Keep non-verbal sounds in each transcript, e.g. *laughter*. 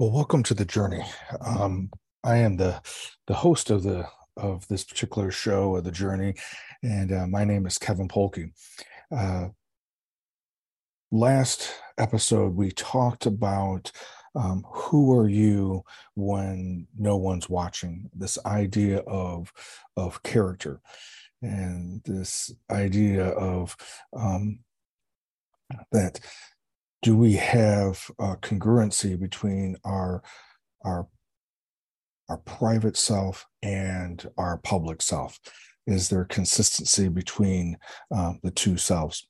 Well, welcome to the journey. Um, I am the the host of the of this particular show of the journey, and uh, my name is Kevin Polke. Uh, last episode, we talked about um, who are you when no one's watching. This idea of of character, and this idea of um, that do we have a congruency between our our our private self and our public self? Is there consistency between um, the two selves?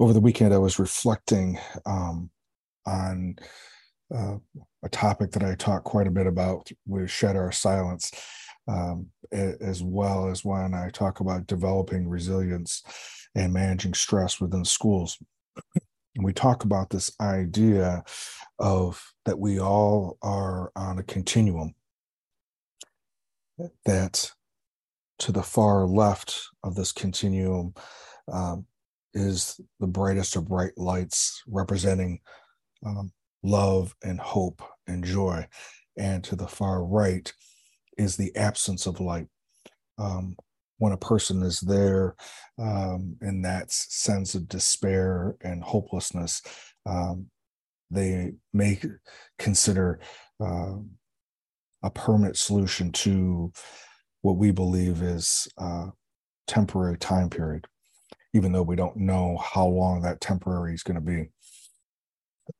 Over the weekend i was reflecting um, on uh, a topic that i talk quite a bit about with shed our silence um, as well as when i talk about developing resilience and managing stress within schools and we talk about this idea of that we all are on a continuum. That to the far left of this continuum um, is the brightest of bright lights representing um, love and hope and joy. And to the far right is the absence of light. Um, when a person is there um, in that sense of despair and hopelessness, um, they may consider uh, a permanent solution to what we believe is a temporary time period, even though we don't know how long that temporary is going to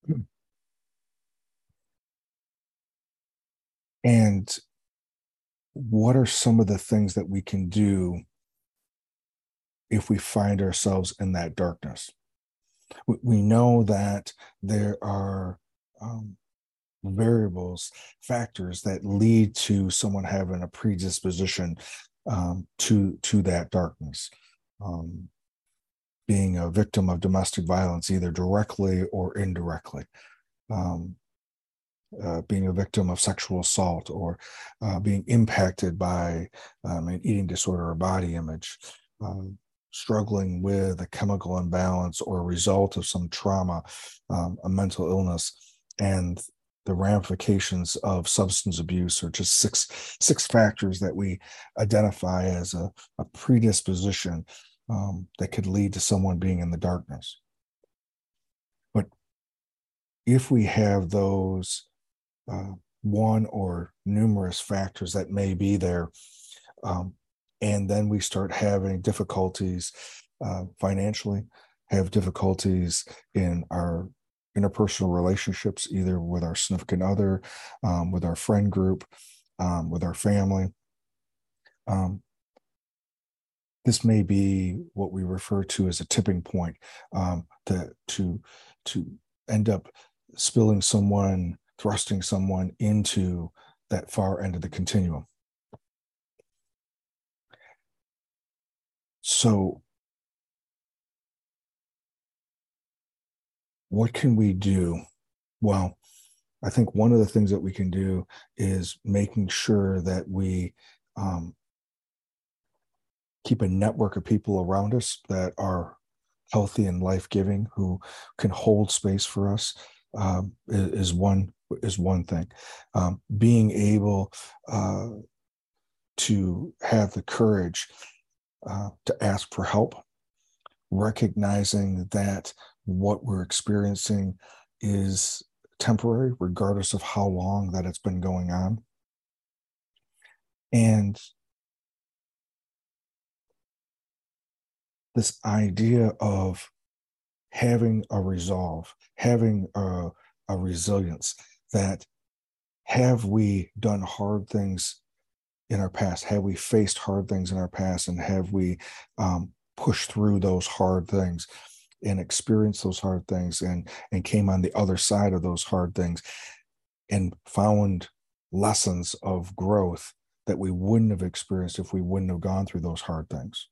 be. *clears throat* And what are some of the things that we can do if we find ourselves in that darkness? We know that there are um, variables, factors that lead to someone having a predisposition um, to to that darkness. Um, being a victim of domestic violence, either directly or indirectly. Um, uh, being a victim of sexual assault or uh, being impacted by um, an eating disorder or body image, um, struggling with a chemical imbalance or a result of some trauma, um, a mental illness, and the ramifications of substance abuse are just six six factors that we identify as a, a predisposition um, that could lead to someone being in the darkness. But if we have those uh, one or numerous factors that may be there. Um, and then we start having difficulties uh, financially, have difficulties in our interpersonal relationships, either with our significant other, um, with our friend group, um, with our family. Um, this may be what we refer to as a tipping point um, to, to, to end up spilling someone thrusting someone into that far end of the continuum. So, what can we do? Well, I think one of the things that we can do is making sure that we um, keep a network of people around us that are healthy and life giving, who can hold space for us, um, is one is one thing. Um, being able uh, to have the courage uh, to ask for help, recognizing that what we're experiencing is temporary, regardless of how long that it's been going on. And this idea of having a resolve, having a, a resilience, that have we done hard things in our past? Have we faced hard things in our past? And have we um, pushed through those hard things and experienced those hard things and, and came on the other side of those hard things and found lessons of growth that we wouldn't have experienced if we wouldn't have gone through those hard things?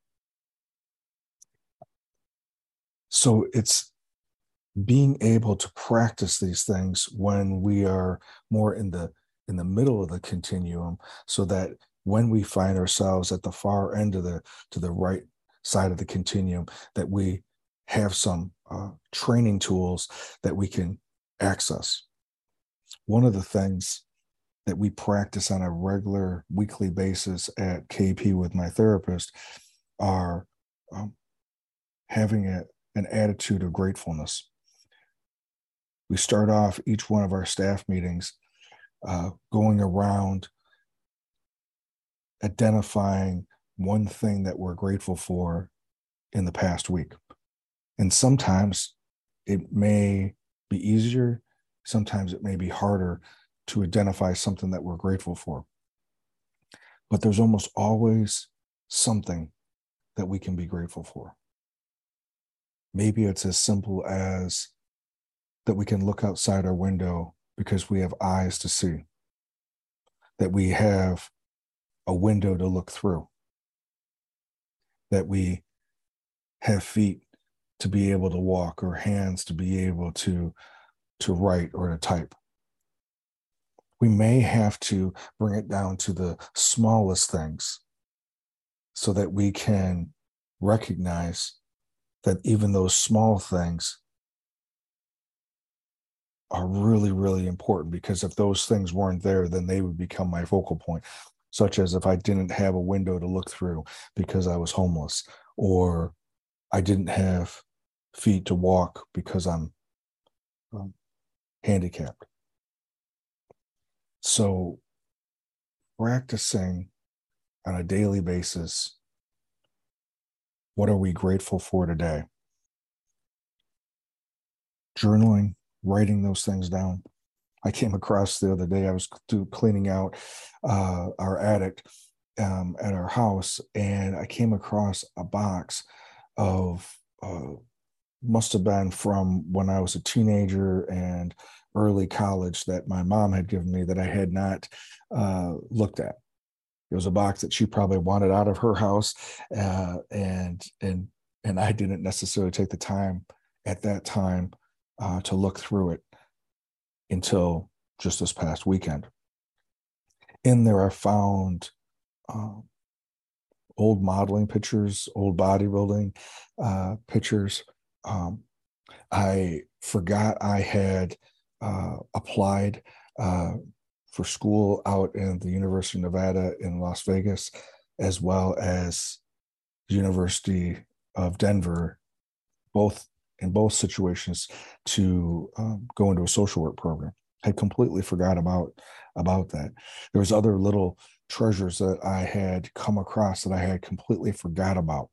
So it's being able to practice these things when we are more in the in the middle of the continuum so that when we find ourselves at the far end of the to the right side of the continuum that we have some uh, training tools that we can access one of the things that we practice on a regular weekly basis at KP with my therapist are um, having a, an attitude of gratefulness. We start off each one of our staff meetings uh, going around identifying one thing that we're grateful for in the past week. And sometimes it may be easier, sometimes it may be harder to identify something that we're grateful for. But there's almost always something that we can be grateful for. Maybe it's as simple as that we can look outside our window because we have eyes to see, that we have a window to look through, that we have feet to be able to walk or hands to be able to to write or to type. We may have to bring it down to the smallest things so that we can recognize that even those small things are really, really important because if those things weren't there, then they would become my focal point, such as if I didn't have a window to look through because I was homeless, or I didn't have feet to walk because I'm um, handicapped. So, practicing on a daily basis what are we grateful for today? Journaling, writing those things down. I came across the other day, I was cleaning out uh, our attic um, at our house, and I came across a box of, uh, must have been from when I was a teenager and early college that my mom had given me that I had not uh, looked at. It was a box that she probably wanted out of her house, uh, and and and I didn't necessarily take the time at that time uh, to look through it until just this past weekend. In there, I found um, old modeling pictures, old bodybuilding uh, pictures. Um, I forgot I had uh, applied uh, for school out in the University of Nevada in Las Vegas, as well as University of Denver, both in both situations to um, go into a social work program. I completely forgot about about that. There was other little treasures that I had come across that I had completely forgot about,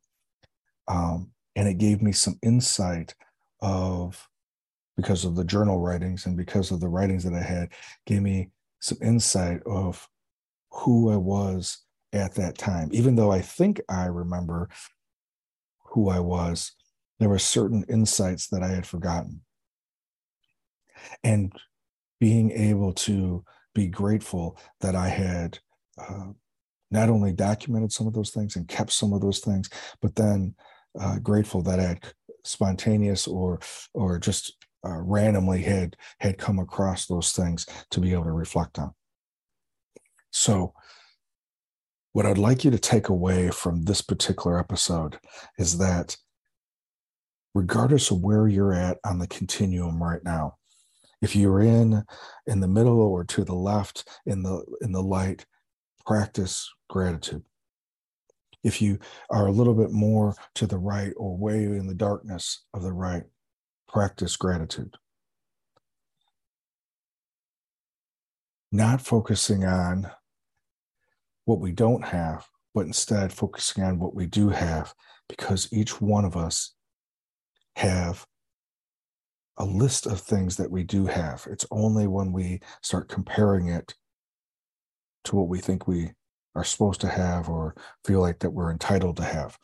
um, and it gave me some insight of because of the journal writings and because of the writings that I had, gave me some insight of who I was at that time. Even though I think I remember who I was, there were certain insights that I had forgotten. And being able to be grateful that I had uh, not only documented some of those things and kept some of those things, but then uh, grateful that I had spontaneous or or just uh, randomly had had come across those things to be able to reflect on. So, what I'd like you to take away from this particular episode is that regardless of where you're at on the continuum right now, if you're in in the middle or to the left in the in the light, practice gratitude. If you are a little bit more to the right or way in the darkness of the right, practice gratitude. Not focusing on what we don't have, but instead focusing on what we do have, because each one of us have a list of things that we do have. It's only when we start comparing it to what we think we are supposed to have or feel like that we're entitled to have.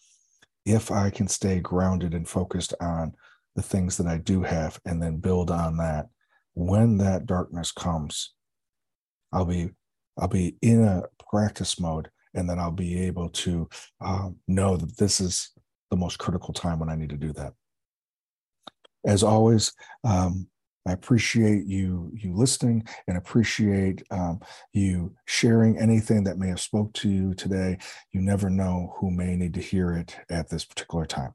If I can stay grounded and focused on the things that I do have and then build on that. When that darkness comes, I'll be I'll be in a practice mode, and then I'll be able to um, know that this is the most critical time when I need to do that. As always, um, I appreciate you you listening and appreciate um, you sharing anything that may have spoke to you today. You never know who may need to hear it at this particular time.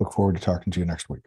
Look forward to talking to you next week.